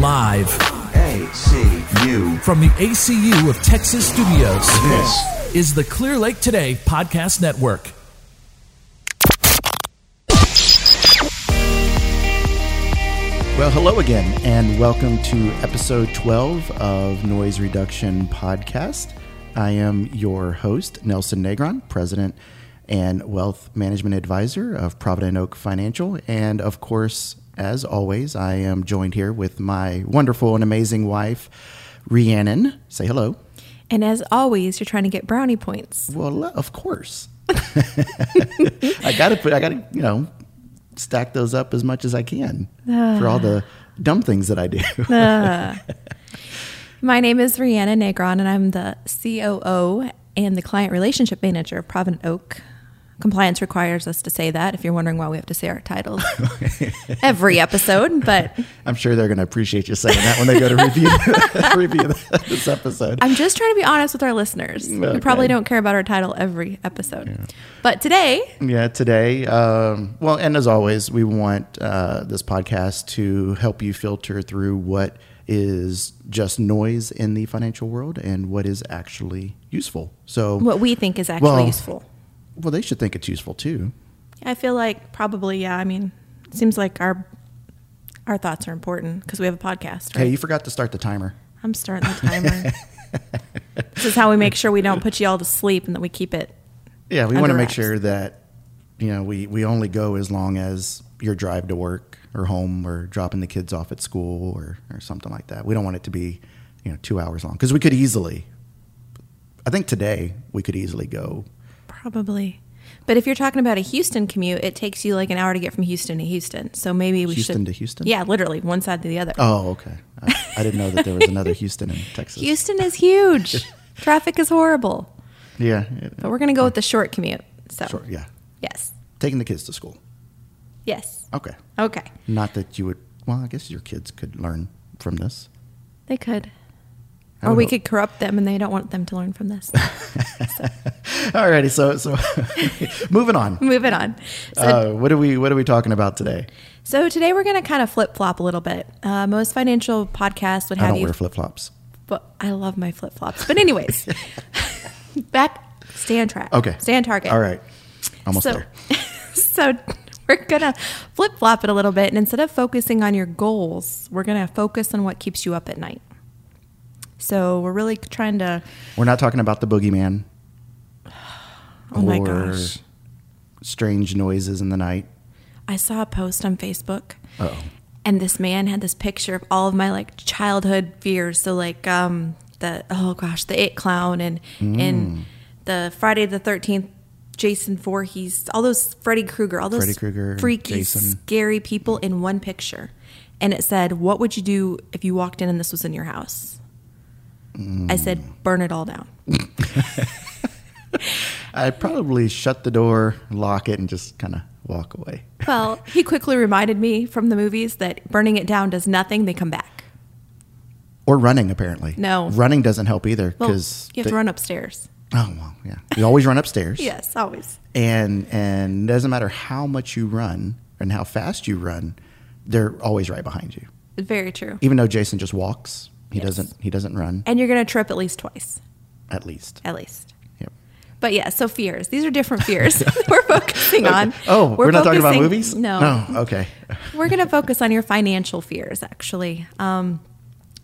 Live ACU. from the ACU of Texas Studios This is the Clear Lake Today Podcast Network. Well, hello again, and welcome to episode 12 of Noise Reduction Podcast. I am your host, Nelson Negron, President and Wealth Management Advisor of Provident Oak Financial. And of course, as always, I am joined here with my wonderful and amazing wife, Rhiannon. Say hello. And as always, you're trying to get brownie points. Well, of course. I gotta put, I gotta, you know, stack those up as much as I can for all the dumb things that I do. Uh. My name is Rhiannon Negron, and I'm the COO and the Client Relationship Manager of Provident Oak. Compliance requires us to say that if you're wondering why we have to say our titles every episode, but I'm sure they're going to appreciate you saying that when they go to review review this episode. I'm just trying to be honest with our listeners. We probably don't care about our title every episode. But today, Yeah, today, um, well, and as always, we want uh, this podcast to help you filter through what is just noise in the financial world and what is actually useful. So, what we think is actually Well- useful. Well, they should think it's useful too. I feel like probably, yeah. I mean, it seems like our our thoughts are important because we have a podcast. Right? Hey, you forgot to start the timer. I'm starting the timer. this is how we make sure we don't put you all to sleep and that we keep it. Yeah, we want to make sure that you know we we only go as long as your drive to work or home or dropping the kids off at school or or something like that. We don't want it to be you know two hours long because we could easily. I think today we could easily go. Probably. But if you're talking about a Houston commute, it takes you like an hour to get from Houston to Houston. So maybe we Houston should. Houston to Houston? Yeah, literally one side to the other. Oh, okay. I, I didn't know that there was another Houston in Texas. Houston is huge. Traffic is horrible. Yeah. But we're going to go with the short commute. So, Sure. Yeah. yes. Taking the kids to school. Yes. Okay. Okay. Not that you would. Well, I guess your kids could learn from this. They could. I Or we hope- could corrupt them and they don't want them to learn from this. Alrighty. So so moving on. Moving on. So, Uh, what are we What are we talking about today? so today we're going to kind of flip flop a little bit. Uh, most financial podcasts would I have don't you wear flip flops. But I love my flip flops. But anyways, back stay on track. Okay. Stay on target. All right. Almost So, there. so we're gonna flip flop it a little bit, and instead of focusing on your goals, we're gonna focus on what keeps you up at night. So we're really trying to. We're not talking about the boogeyman. Oh my gosh! Strange noises in the night. I saw a post on Facebook. Oh. and this man had this picture of all of my like childhood fears so like um the oh gosh the it clown and Mm. and the friday the 13th jason Voorhees, all those freddy krueger all those Krueger, freaky Jason. scary people in one picture and it said what would you do if you walked in and this was in your house i said Mm. burn it all down I'd probably shut the door, lock it, and just kind of walk away. well he quickly reminded me from the movies that burning it down does nothing they come back Or running, apparently. No. Running doesn't help either well because you have to run upstairs Oh well, yeah. You always run upstairs. yes always And and it doesn't matter how much you run and how fast you run, they're always right behind you. very true Even though Jason just walks, he Yes. doesn't he doesn't run and you're going to trip at least twice at least. at least Yep. But yeah, so fears. These are different fears we're focusing on. Oh, we're, not talking about movies? No. No. Okay. We're going to focus on your financial fears, actually. Um,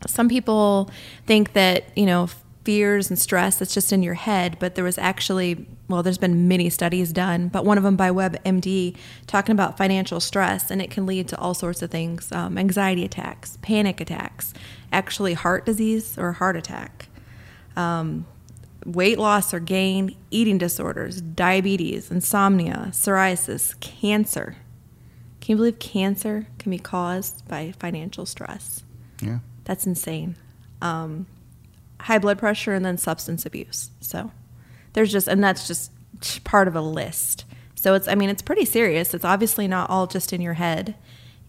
some people think that, you know, fears and stress, that's just in your head, but there was actually, well, there's been many studies done, but one of them by WebMD talking about financial stress, and it can lead to all sorts of things um, anxiety attacks, panic attacks, actually heart disease or heart attack weight loss or gain, eating disorders, diabetes, insomnia, psoriasis, cancer. Can you believe cancer can be caused by financial stress? Yeah. That's insane. Um, high blood pressure and then substance abuse. So there's just, and that's just part of a list. So it's, I mean, it's pretty serious. It's obviously not all just in your head.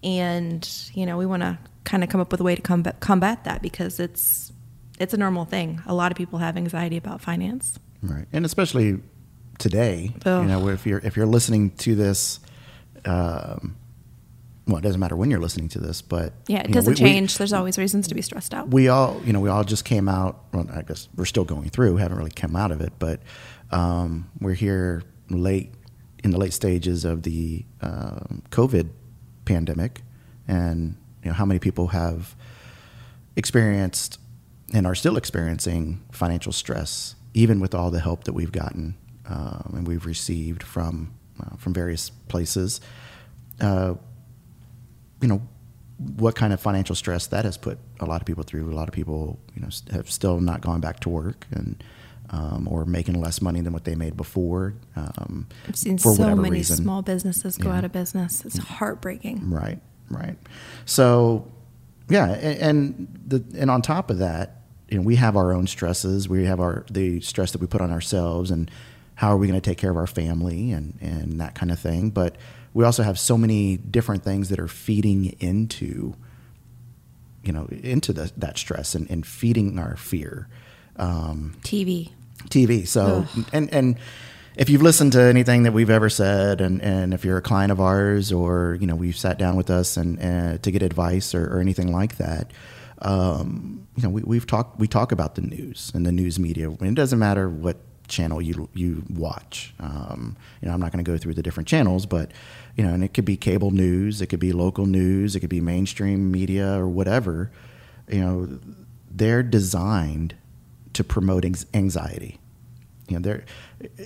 And, you know, we want to kind of come up with a way to combat, combat that because it's, it's a normal thing. A lot of people have anxiety about finance. Right. And especially today, Ugh. you know, if you're if you're listening to this um, well, it doesn't matter when you're listening to this, but Yeah, it know, doesn't we- we- change. There's always reasons to be stressed out. we all, you know, we all just came out. Well, I guess we're still going through. Haven't really come out of it, but um, we're here late in the late stages of the um COVID pandemic, and you know how many people have experienced and are still experiencing financial stress, even with all the help that we've gotten um, and we've received from uh, from various places. Uh, you know what kind of financial stress that has put a lot of people through. A lot of people, you know, have still not gone back to work and um, or making less money than what they made before. Um, I've seen for so many reason. small businesses go Yeah. out of business. It's heartbreaking. Right, right. So, yeah, and, and the and on top of that, you know, we have our own stresses. We have our the stress that we put on ourselves, and how are we going to take care of our family and and that kind of thing. But we also have so many different things that are feeding into, you know, into the, that stress and, and feeding our fear. Um, TV. TV. So and and if you've listened to anything that we've ever said, and, and if you're a client of ours, or you know we've sat down with us and uh, to get advice or, or anything like that, um, you know we, we've talked we talk about the news and the news media. And it doesn't matter what channel you you watch. Um, you know I'm not going to go through the different channels, but you know and it could be cable news, it could be local news, it could be mainstream media or whatever. You know they're designed to promote anxiety. You know, there,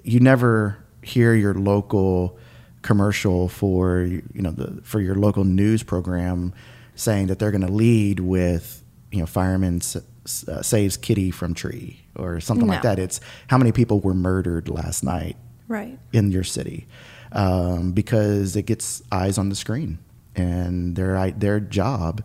you never hear your local commercial for you know the for your local news program saying that they're going to lead with you know s- uh, saves kitty from tree or something like that. It's how many people were murdered last night Right. in your city um, because it gets eyes on the screen, and their their job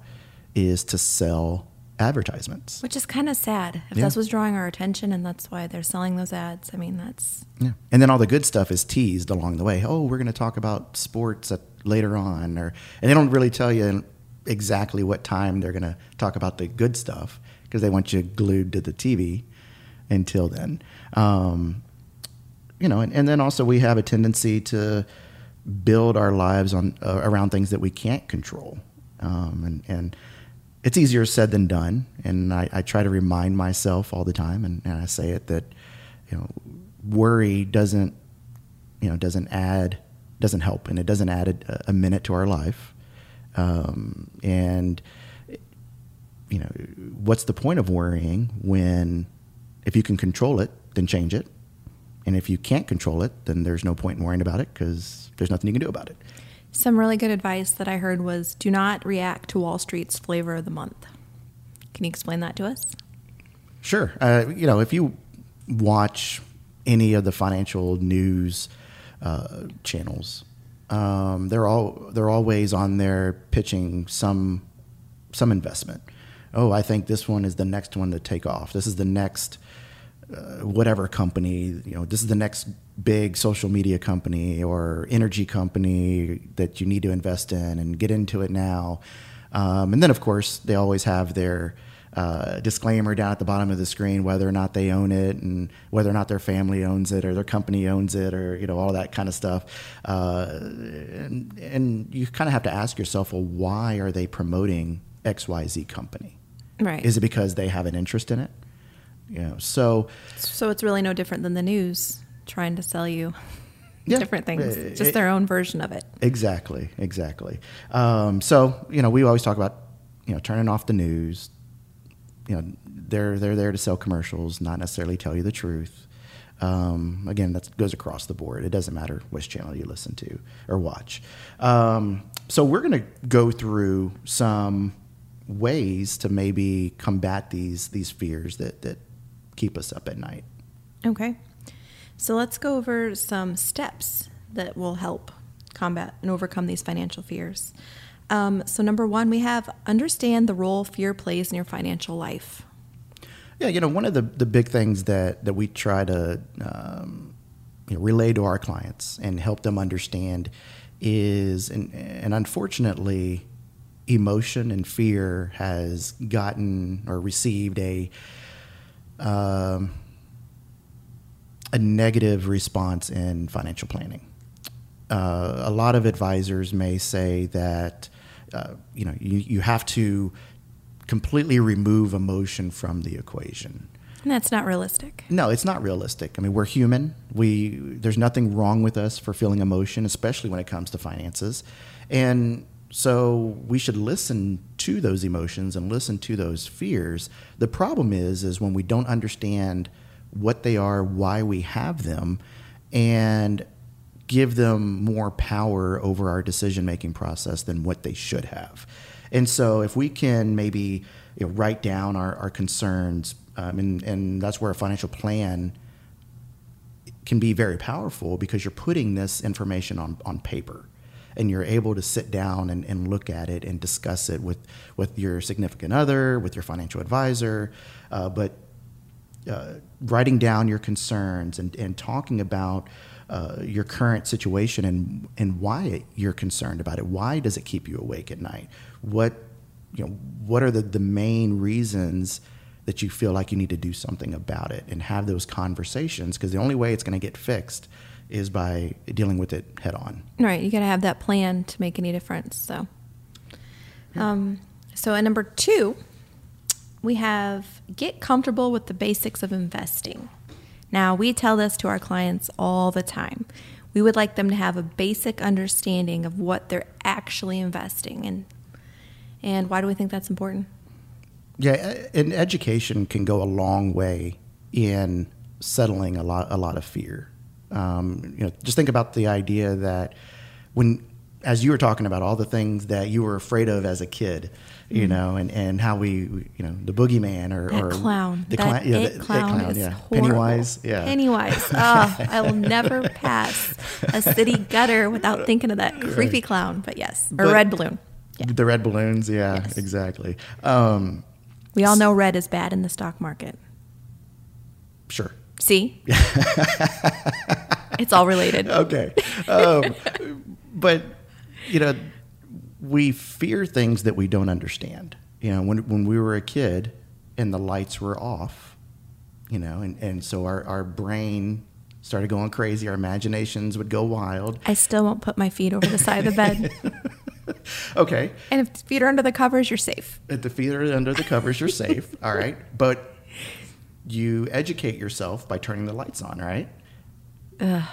is to sell advertisements. Which is kind of sad. If Yeah. that's what's drawing our attention and that's why they're selling those ads, I mean, that's Yeah. And then all the good stuff is teased along the way. Oh, we're going to talk about sports at, later on, or and they don't really tell you exactly what time they're going to talk about the good stuff because they want you glued to the TV until then. Um, you know, and, and then also we have a tendency to build our lives on uh, around things that we can't control, um, and and it's easier said than done. And I, I try to remind myself all the time, and, and I say it that you know worry doesn't you know doesn't add doesn't help, and it doesn't add a, a minute to our life, um, and you know what's the point of worrying when if you can control it, then change it. And if you can't control it, then there's no point in worrying about it because there's nothing you can do about it. some really good advice that I heard was do not react to Wall Street's flavor of the month. Can you explain that to us? Sure. Uh, you know, if you watch any of the financial news uh, channels, um, they're all they're always on there pitching some some investment. Oh, I think this one is the next one to take off. This is the next uh, whatever company. You know, this is the next big social media company or energy company that you need to invest in and get into it now. Um, and then, of course, they always have their uh, disclaimer down at the bottom of the screen whether or not they own it and whether or not their family owns it or their company owns it or you know all that kind of stuff. Uh, and, and you kind of have to ask yourself, well, why are they promoting X Y Z company? Right. Is it because they have an interest in it? You know, so so it's really no different than the news trying to sell you Yeah. different things. Uh, just it- their own version of it. Exactly, exactly. Um, so you know, we always talk about you know turning off the news. You know, they're they're there to sell commercials, not necessarily tell you the truth. Um, again, that goes across the board. It doesn't matter which channel you listen to or watch. Um, so we're going to go through some ways to maybe combat these these fears that that keep us up at night. Okay. So let's go over some steps that will help combat and overcome these financial fears. Um, so, number one, we have understand the role fear plays in your financial life. Yeah, you know, one of the, the big things that, that we try to um, you know, relay to our clients and help them understand is, and, and unfortunately, emotion and fear has gotten or received a um, a negative response in financial planning. Uh, a lot of advisors may say that uh, you know, you, you have to completely remove emotion from the equation. And that's not realistic. No, it's not realistic. I mean, we're human. We there's nothing wrong with us for feeling emotion, especially when it comes to finances. And so we should listen to those emotions and listen to those fears. The problem is is when we don't understand what they are, why we have them, and give them more power over our decision making process than what they should have. And so if we can maybe you know, write down our, our concerns, um, and, and that's where a financial plan can be very powerful because you're putting this information on, on paper and you're able to sit down and, and look at it and discuss it with, with your significant other, with your financial advisor. Uh, but uh, writing down your concerns and, and talking about uh, your current situation and, and why you're concerned about it. Why does it keep you awake at night? What, you know, what are the, the main reasons that you feel like you need to do something about it and have those conversations? Because the only way it's going to get fixed is by dealing with it head on. Right. You got to have that plan to make any difference. So, um, so at number two, we have get comfortable with the basics of investing. Now, we tell this to our clients all the time. We would like them to have a basic understanding of what they're actually investing in. And why do we think that's important? Yeah, and education can go a long way in settling a lot a lot of fear. Um, you know, just think about the idea that when, as you were talking about all the things that you were afraid of as a kid, you Mm-hmm. know, and, and how we, you know, the boogeyman or, That or clown. the that clown, yeah, it the, it clown, is yeah, horrible. Pennywise, yeah, Pennywise. Oh, I will never pass a city gutter without thinking of that creepy clown. But yes, or But- red balloon. Yeah. the red balloons, yeah, Yes. exactly. Um, We all know red is bad in the stock market. sure. See? it's all related. okay. Um, but you know, we fear things that we don't understand. You know, when when we were a kid and the lights were off, you know, and, and so our, our brain started going crazy, our imaginations would go wild. I still won't put my feet over the side of the bed. Okay. and if the feet are under the covers, you're safe. If the feet are under the covers, you're safe. All right. But you educate yourself by turning the lights on, right?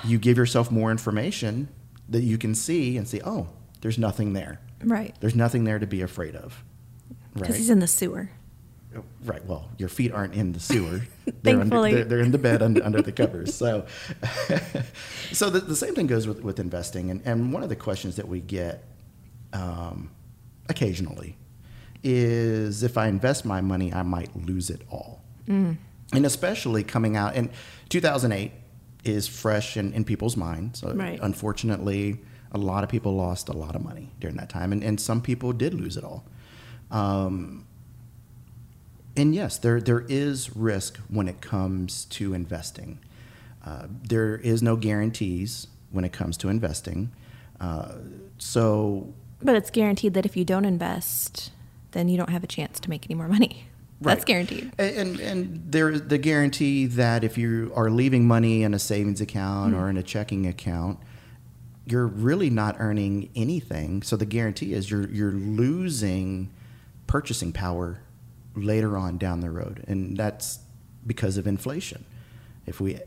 You give yourself more information that you can see and see, oh, there's nothing there. Right. There's nothing there to be afraid of. Right. Because he's in the sewer. right. Well, your feet aren't in the sewer. They're, Thankfully. under, they're, they're in the bed under, under the covers. So, so the, the same thing goes with, with investing. And, and one of the questions that we get um, occasionally is if I invest my money, I might lose it all. And especially coming out, and 2008 is fresh in, in people's minds. So Right. Unfortunately, a lot of people lost a lot of money during that time, and, and some people did lose it all. Um, and yes, there there is risk when it comes to investing. Uh, there is no guarantees when it comes to investing. Uh, so But it's guaranteed that if you don't invest, then you don't have a chance to make any more money. That's guaranteed. And, and and there is the guarantee that if you are leaving money in a savings account Hmm. or in a checking account, you're really not earning anything. So the guarantee is you're you're losing purchasing power later on down the road, and that's because of inflation. If we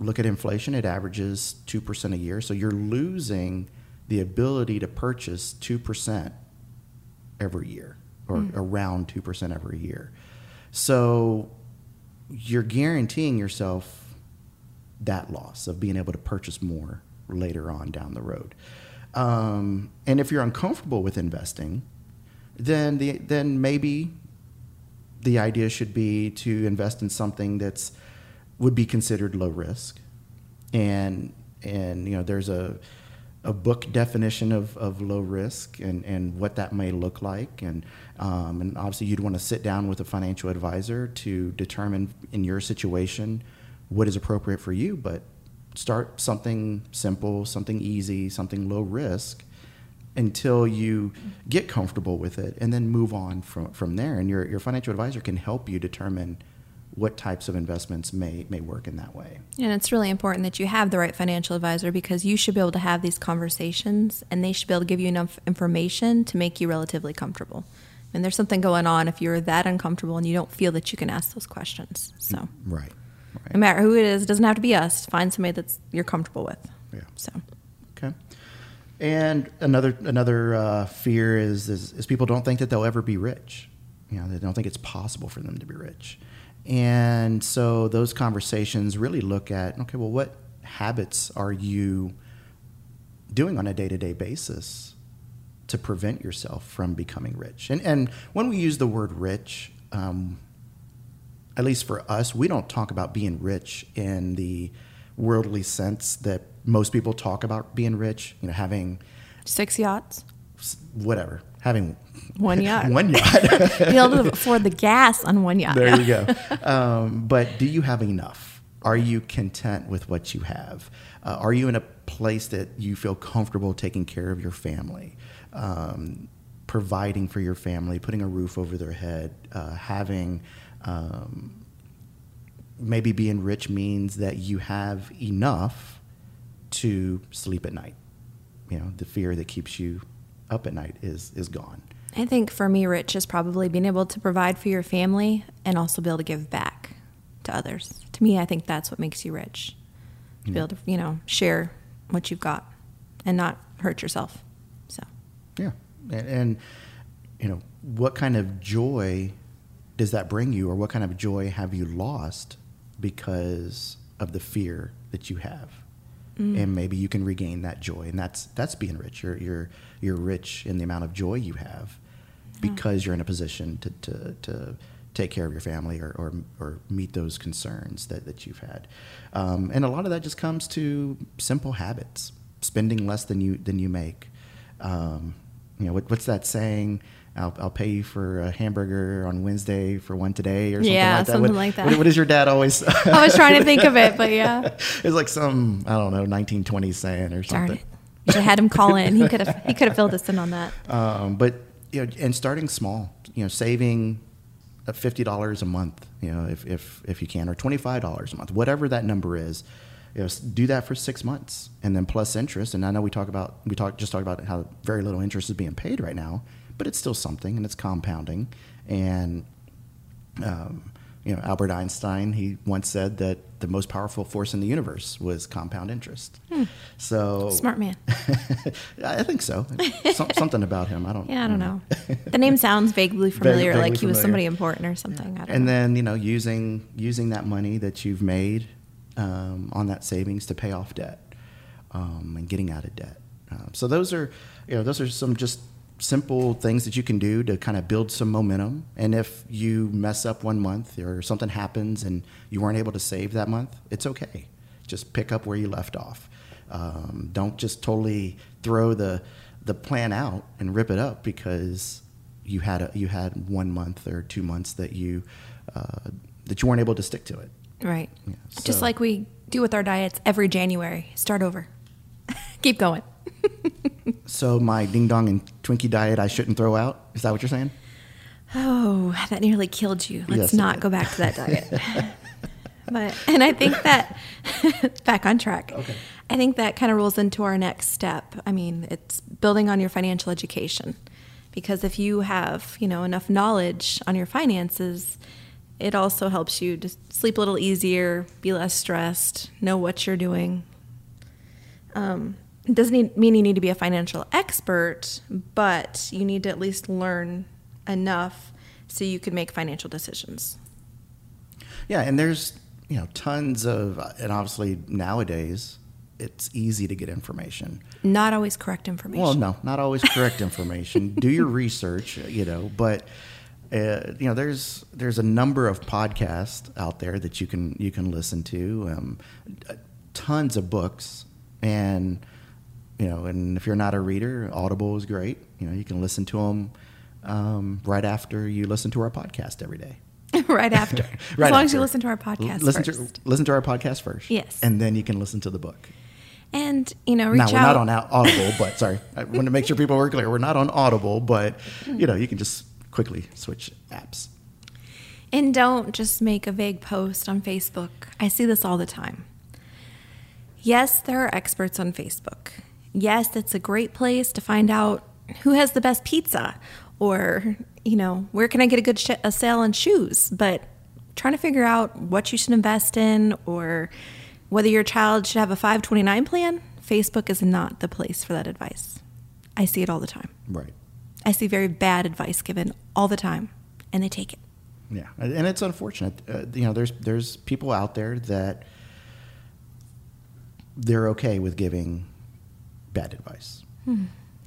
look at inflation, it averages two percent a year. So you're losing the ability to purchase two percent every year, or around two percent every year. So you're guaranteeing yourself that loss of being able to purchase more later on down the road. Um, and if you're uncomfortable with investing, then the then maybe the idea should be to invest in something that's would be considered low risk. And and you know there's a a book definition of, of low risk and, and what that may look like. And, um, and obviously, you'd want to sit down with a financial advisor to determine in your situation what is appropriate for you. But start something simple, something easy, something low risk until you get comfortable with it and then move on from, from there. And your, your financial advisor can help you determine what types of investments may may work in that way. And it's really important that you have the right financial advisor because you should be able to have these conversations and they should be able to give you enough information to make you relatively comfortable. And there's something going on if you're that uncomfortable and you don't feel that you can ask those questions. So, Right. no matter who it is, it doesn't have to be us. Find somebody that's you're comfortable with. Yeah. So, Okay. And another another uh, fear is, is is people don't think that they'll ever be rich. You know, they don't think it's possible for them to be rich. And so those conversations really look at okay, well, what habits are you doing on a day to day basis to prevent yourself from becoming rich? And and when we use the word rich, um, at least for us, we don't talk about being rich in the worldly sense that most people talk about being rich. You know, having six yachts, whatever, having one yacht. one yacht. be able to afford the gas on one yacht. there you go. Um, but do you have enough? Are you content with what you have? Uh, are you in a place that you feel comfortable taking care of your family, um, providing for your family, putting a roof over their head, uh, having um, maybe being rich means that you have enough to sleep at night. You know, the fear that keeps you up at night is is gone. I think for me, rich is probably being able to provide for your family and also be able to give back to others. To me, I think that's what makes you rich. To be able to, you know, share what you've got and not hurt yourself. So, Yeah, and, and you know what kind of joy does that bring you, or what kind of joy have you lost because of the fear that you have? And maybe you can regain that joy, and that's that's being rich. You're you're you're rich in the amount of joy you have because you're in a position to to, to take care of your family or, or, or meet those concerns that, that you've had. Um, and a lot of that just comes to simple habits, spending less than you than you make. Um, you know, what, what's that saying? I'll, I'll pay you for a hamburger on Wednesday for one today or something Yeah, like that. something what, like that. What, what is your dad always? I was trying to think of it, but yeah. it's like some, I don't know, 1920s saying or Darn something. it. You should have had him call in. He could have he could have filled us in on that. Um, but you know, and starting small, you know, saving uh, fifty dollars a month, you know, if, if if you can, or twenty five dollars a month, whatever that number is, you know, do that for six months, and then plus interest. And I know we talk about we talk just talk about how very little interest is being paid right now, but it's still something, and it's compounding. And um, you know, Albert Einstein, he once said that the most powerful force in the universe was compound interest. So Smart man. I think so. Some, something about him. I don't. Yeah, I don't know. The name sounds vaguely familiar, vaguely like he was somebody important or something. I don't And know. then you know, using using that money that you've made um, on that savings to pay off debt um, and getting out of debt. Um, so those are you know those are some just simple things that you can do to kind of build some momentum. And if you mess up one month or something happens and you weren't able to save that month, it's okay. Just pick up where you left off. Um, don't just totally throw the the plan out and rip it up because you had a, you had one month or two months that you uh, that you weren't able to stick to it. Right. Yeah, Just like we do with our diets every January. Start over. Keep going. So my ding dong and Twinkie diet I shouldn't throw out. Is that what you're saying? Oh, that nearly killed you. Let's Yes, not go back to that diet. but and I think that back on track. Okay. I think that kind of rolls into our next step. I mean, it's building on your financial education. Because if you have, you know, enough knowledge on your finances, it also helps you to sleep a little easier, be less stressed, know what you're doing. Um, it doesn't need, mean you need to be a financial expert, but you need to at least learn enough so you can make financial decisions. Yeah, and there's you know tons of and obviously nowadays it's easy to get information. Not always correct information. Well, no, not always correct information. Do your research, you know, but uh, you know, there's there's a number of podcasts out there that you can you can listen to, um, tons of books, and you know, and if you're not a reader, Audible is great. You know, you can listen to them um, right after you listen to our podcast every day. right after. Right as long as you listen to our podcast listen first. to listen to our podcast first. Yes. and then you can listen to the book. and, you know, reach now we're out. not on Audible, but sorry, I want to make sure people were clear. We're not on Audible, but you know, you can just quickly switch apps. And don't just make a vague post on Facebook. I see this all the time. Yes, there are experts on Facebook. Yes, it's a great place to find out who has the best pizza or, you know, where can I get a good sh- a sale on shoes. But trying to figure out what you should invest in or whether your child should have a 529 plan, Facebook is not the place for that advice. I see it all the time. Right. I see very bad advice given all the time, and they take it. Yeah, and it's unfortunate. Uh, you know, there's there's people out there that they're okay with giving bad advice, hmm.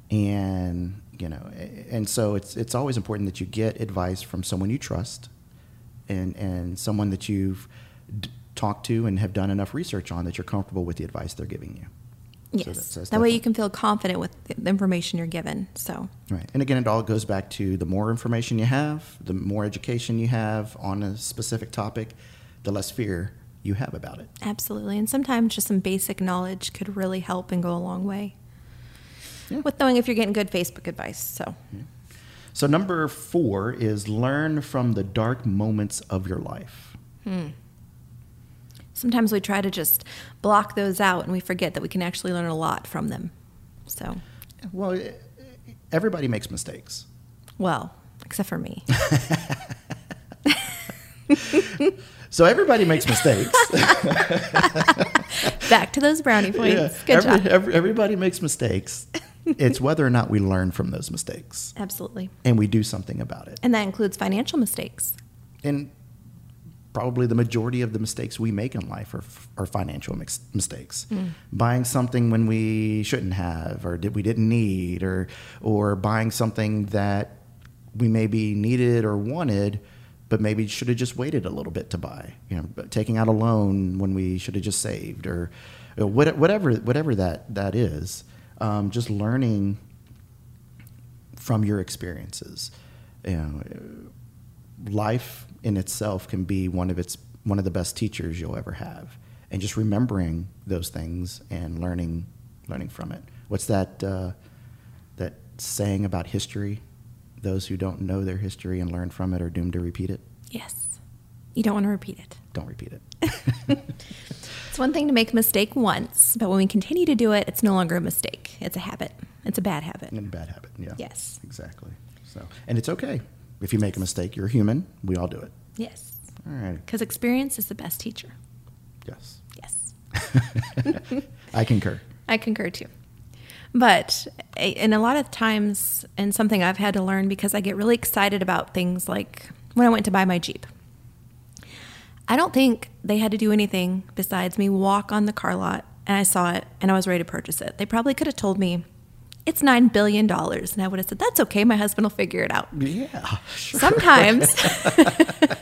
and you know, and so it's it's always important that you get advice from someone you trust, and and someone that you've d- talked to and have done enough research on that you're comfortable with the advice they're giving you. Yes. that's- that's that way you can feel confident with the information you're given. So, Right. And again, it all goes back to the more information you have, the more education you have on a specific topic, the less fear you have about it. absolutely. And sometimes just some basic knowledge could really help and go a long way Yeah. with knowing if you're getting good Facebook advice. So, So, number four is learn from the dark moments of your life. Hmm. sometimes we try to just block those out and we forget that we can actually learn a lot from them. So, Well, everybody makes mistakes. well, except for me. So, everybody makes mistakes. Back to those brownie points. Yeah. Good Every- job. every- everybody makes mistakes. it's whether or not we learn from those mistakes Absolutely. and we do something about it. And that includes financial mistakes. and probably the majority of the mistakes we make in life are, are financial mix, mistakes. Mm. Buying something when we shouldn't have, or did we didn't need, or or buying something that we maybe needed or wanted, but maybe should have just waited a little bit to buy. You know, taking out a loan when we should have just saved, or, or what- whatever whatever that that is. Um, just learning from your experiences. You know, life in itself can be one of its one of the best teachers you'll ever have and just remembering those things and learning learning from it what's that uh, that saying about history those who don't know their history and learn from it are doomed to repeat it Yes. You don't want to repeat it. don't repeat it It's one thing to make a mistake once, but when we continue to do it, it's no longer a mistake. It's a habit. It's a bad habit. and a bad habit yeah Yes. exactly so and it's okay if you make a mistake you're human we all do it Yes. all right Because experience is the best teacher. yes Yes. i concur I concur too. But, and a lot of times, and something I've had to learn because I get really excited about things like when I went to buy my Jeep. I don't think they had to do anything besides me walk on the car lot and I saw it and I was ready to purchase it. They probably could have told me it's $9 billion. And I would have said, that's okay. My husband will figure it out. yeah sure. Sometimes,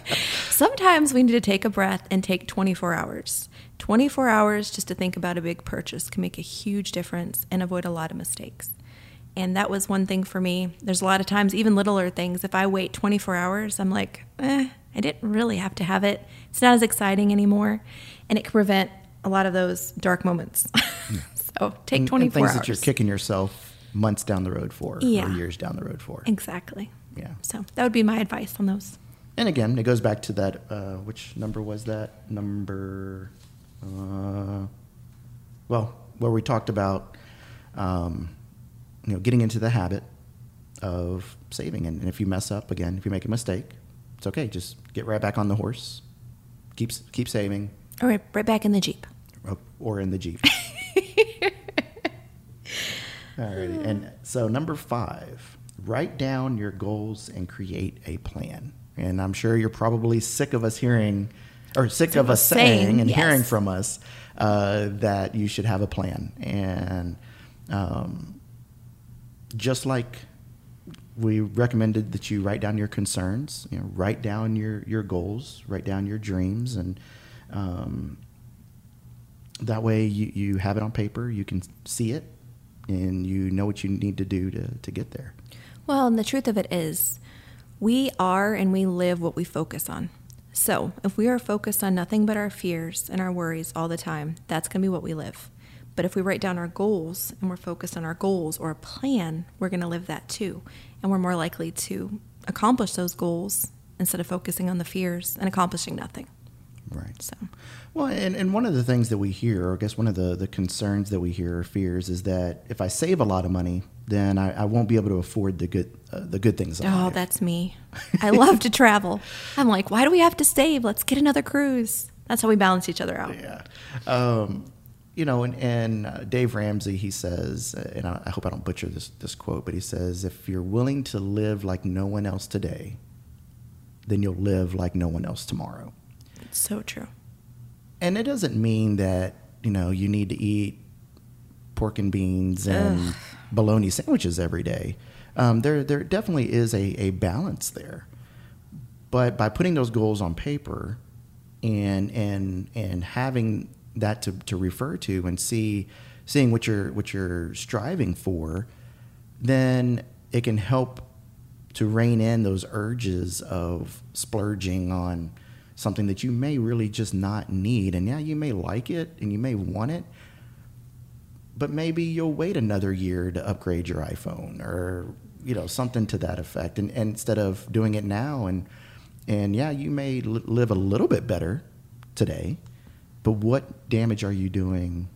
sometimes we need to take a breath and take 24 hours. 24 hours just to think about a big purchase can make a huge difference and avoid a lot of mistakes. And that was one thing for me. There's a lot of times, even littler things, if I wait 24 hours, I'm like, eh, I didn't really have to have it. It's not as exciting anymore. And it can prevent a lot of those dark moments. so take and, 24 and things hours. that you're kicking yourself months down the road for Yeah. or years down the road for Exactly. Yeah. So that would be my advice on those. And again, it goes back to that. Uh, which number was that? Number, uh, well, where we talked about, um, you know, getting into the habit of saving. And, and if you mess up again, if you make a mistake, it's okay. Just get right back on the horse. Keep keep saving, All right, right back in the Jeep. or- or in the jeep. Alrighty. And so number five, write down your goals and create a plan. And I'm sure you're probably sick of us hearing, or sick of us saying, saying, and yes. hearing from us uh, that you should have a plan. And um, just like we recommended that you write down your concerns, you know, write down your, your goals, write down your dreams, and um, that way you, you have it on paper, you can see it, and you know what you need to do to, to get there. Well, and the truth of it is, we are and we live what we focus on. So, if we are focused on nothing but our fears and our worries all the time, that's going to be what we live. But if we write down our goals and we're focused on our goals or a plan, we're going to live that too. And we're more likely to accomplish those goals instead of focusing on the fears and accomplishing nothing. Right. So, Well, and, and one of the things that we hear, or I guess one of the, the concerns that we hear or fears is that if I save a lot of money, then I, I won't be able to afford the good uh, the good things. in oh, life. that's me. I love to travel. I'm like, why do we have to save? Let's get another cruise. That's how we balance each other out. Yeah. Um, you know, and, and uh, Dave Ramsey, he says, uh, and I, I hope I don't butcher this, this quote, but he says, if you're willing to live like no one else today, then you'll live like no one else tomorrow. So true. And it doesn't mean that, you know, you need to eat pork and beans and bologna sandwiches every day. Um, there, there definitely is a, a balance there. But by putting those goals on paper and, and, and having that to, to refer to and see, seeing what you're, what you're striving for, then it can help to rein in those urges of splurging on something that you may really just not need. And yeah, you may like it and you may want it, but maybe you'll wait another year to upgrade your iPhone or you know something to that effect. And, and instead of doing it now, and and yeah, you may li- live a little bit better today, but what damage are you doing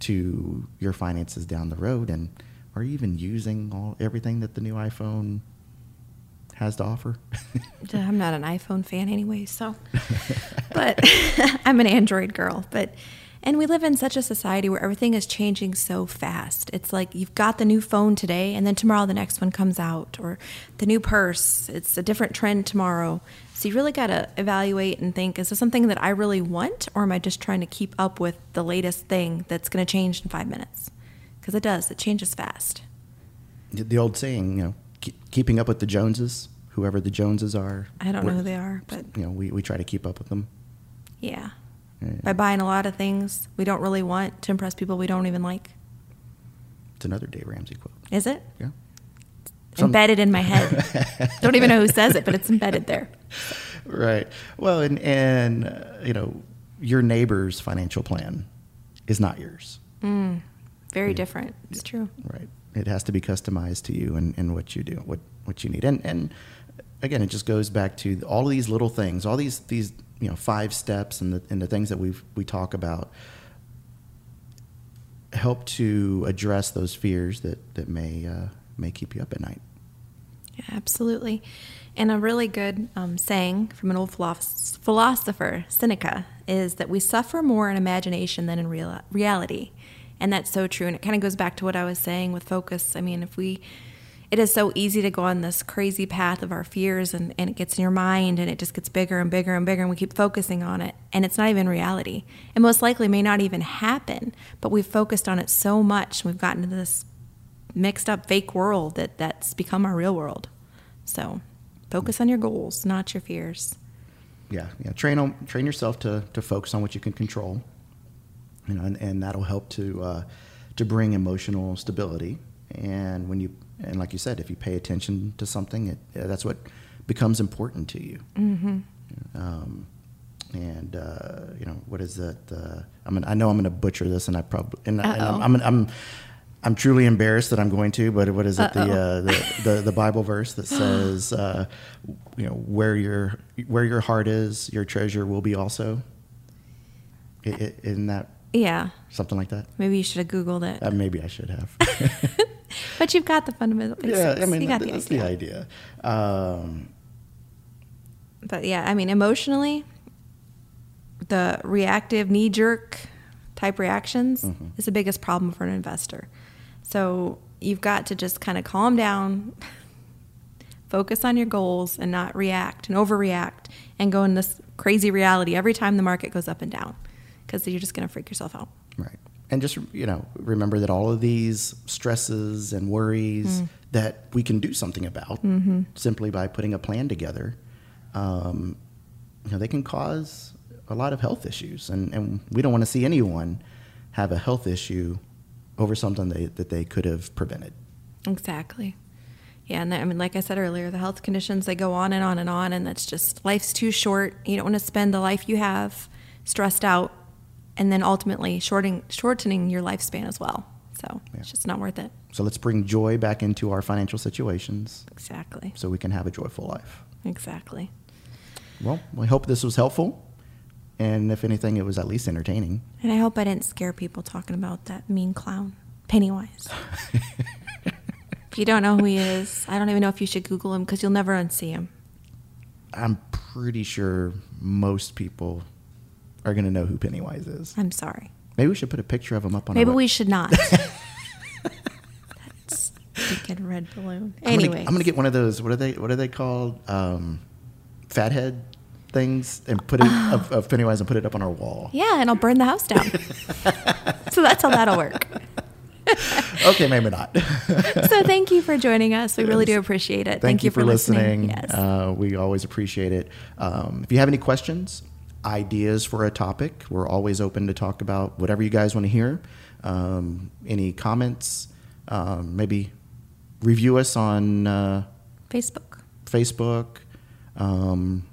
to your finances down the road? And are you even using all everything that the new iPhone has to offer? I'm not an iPhone fan anyway, so. But I'm an Android girl. But and we live in such a society where everything is changing so fast. It's like you've got the new phone today, and then tomorrow the next one comes out, or the new purse. It's a different trend tomorrow. So you really got to evaluate and think: Is this something that I really want, or am I just trying to keep up with the latest thing that's going to change in five minutes? Because it does. It changes fast. the the old saying, you know, keeping up with the Joneses, whoever the Joneses are. I don't know who they are, but You know, we, we try to keep up with them. yeah. Yeah. By buying a lot of things we don't really want to impress people we don't even like. It's another Dave Ramsey quote. Is it? Yeah. Some- embedded in my head. don't even know who says it, but it's embedded there. Right. Well, and and uh, you know, your neighbor's financial plan is not yours. Very different. It's true. Right. It has to be customized to you and, and what you do, what what you need. And and again, it just goes back to all of these little things, all these these you know five steps and the and the things that we we talk about help to address those fears that that may uh, may keep you up at night. Yeah, absolutely. And a really good um, saying from an old philosopher, Seneca, is that we suffer more in imagination than in real- reality. And that's so true. And it kind of goes back to what I was saying with focus. I mean, if we, it is so easy to go on this crazy path of our fears and, and it gets in your mind and it just gets bigger and bigger and bigger and we keep focusing on it. And it's not even reality. And most likely may not even happen, but we've focused on it so much. We've gotten into this mixed up fake world that that's become our real world. So focus on your goals, not your fears. yeah, yeah. Train on, train yourself to, to focus on what you can control, you know, and, and that'll help to uh, to bring emotional stability. And when you and like you said, if you pay attention to something, it, that's what becomes important to you. Mm-hmm. Um, and uh, you know what is that? Uh, I mean, I know I'm going to butcher this, and I probably and, I- and I'm, I'm, I'm I'm truly embarrassed that I'm going to. But what is it? The, uh, the the the Bible verse that says, uh, you know, where your where your heart is, your treasure will be also. Isn't that Yeah, something like that? maybe you should have Googled it. Uh, maybe I should have. but you've got the fundamental basics. yeah, I mean you got the that's idea. the idea. Um, But yeah, I mean, emotionally, the reactive knee jerk type reactions Mm-hmm. is the biggest problem for an investor. So you've got to just kind of calm down, focus on your goals, and not react and overreact and go in this crazy reality every time the market goes up and down because you're just going to freak yourself out. Right. And just, you know, remember that all of these stresses and worries that we can do something about simply by putting a plan together, um, you know, they can cause a lot of health issues. And, and we don't want to see anyone have a health issue over something they, that they could have prevented. Exactly. Yeah, and I mean, like I said earlier, the health conditions they go on and on and on, and that's just life's too short. You don't want to spend the life you have stressed out, and then ultimately shorting shortening your lifespan as well. So Yeah. it's just not worth it. So let's bring joy back into our financial situations Exactly. so we can have a joyful life. Exactly. well, we hope this was helpful. And if anything, it was at least entertaining. And I hope I didn't scare people talking about that mean clown, Pennywise. if you don't know who he is, I don't even know if you should Google him because you'll never unsee him. I'm pretty sure most people are going to know who Pennywise is. I'm sorry. Maybe we should put a picture of him up on. Maybe we should not. That's stinking red balloon. Anyway, I'm gonna get one of those. What are they? What are they called? Um, fathead things, and put it of, of Pennywise and put it up on our wall. Yeah, and I'll burn the house down. so that's how that'll work. Okay, maybe not. So thank you for joining us. We really do appreciate it. Thank, you, for listening. Yes. Uh, we always appreciate it. Um, if you have any questions, ideas for a topic, we're always open to talk about whatever you guys want to hear. Um, any comments, um, maybe review us on uh, Facebook. Facebook, um,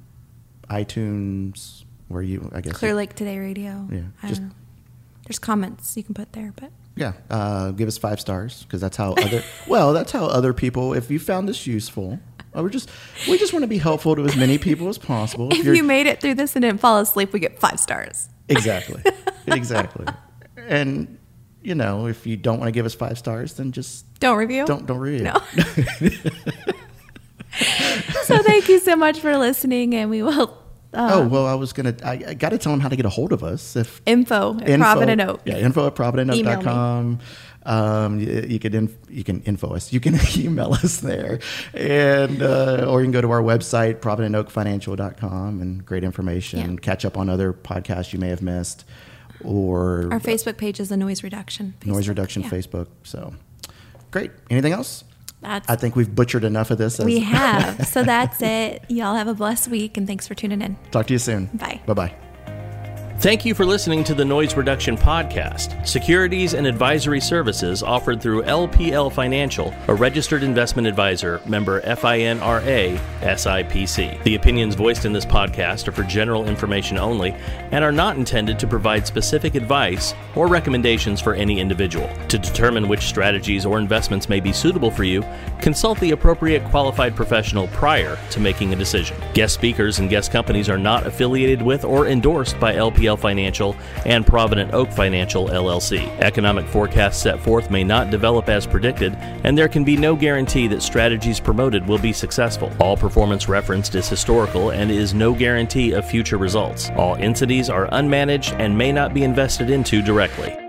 iTunes, where you, I guess. Clear Lake Today Radio. Yeah, I just- don't know. There's comments you can put there, but Yeah, uh, give us five stars because that's how other. well, that's how other people. If you found this useful, uh, we're just we just want to be helpful to as many people as possible. if you made it through this and didn't fall asleep, we get five stars. exactly, exactly, and you know if you don't want to give us five stars, then just Don't review. don't don't read No. so thank you so much for listening, and we will uh, oh well, I was gonna. I, I got to tell them how to get a hold of us. If info at info, Provident Oak. Yeah, info at Email providentoak.com. Um, you, you could inf- you can info us. You can email us there, and uh, or you can go to our website providentoakfinancial.com and great information. Yeah. Catch up on other podcasts you may have missed, or Our Facebook page is the Noise Reduction. noise Facebook. reduction Yeah. Facebook. So great. Anything else? That's I think we've butchered enough of this. As, we have. so that's it. Y'all have a blessed week, and thanks for tuning in. Talk to you soon. Bye. Bye bye. Thank you for listening to the Noise Reduction Podcast, securities and advisory services offered through LPL Financial, a registered investment advisor, member FINRA, SIPC. The opinions voiced in this podcast are for general information only and are not intended to provide specific advice or recommendations for any individual. To determine which strategies or investments may be suitable for you, consult the appropriate qualified professional prior to making a decision. Guest speakers and guest companies are not affiliated with or endorsed by LPL Financial and Provident Oak Financial LLC. Economic forecasts set forth may not develop as predicted, and there can be no guarantee that strategies promoted will be successful. All performance referenced is historical and is no guarantee of future results. All indices are unmanaged and may not be invested into directly.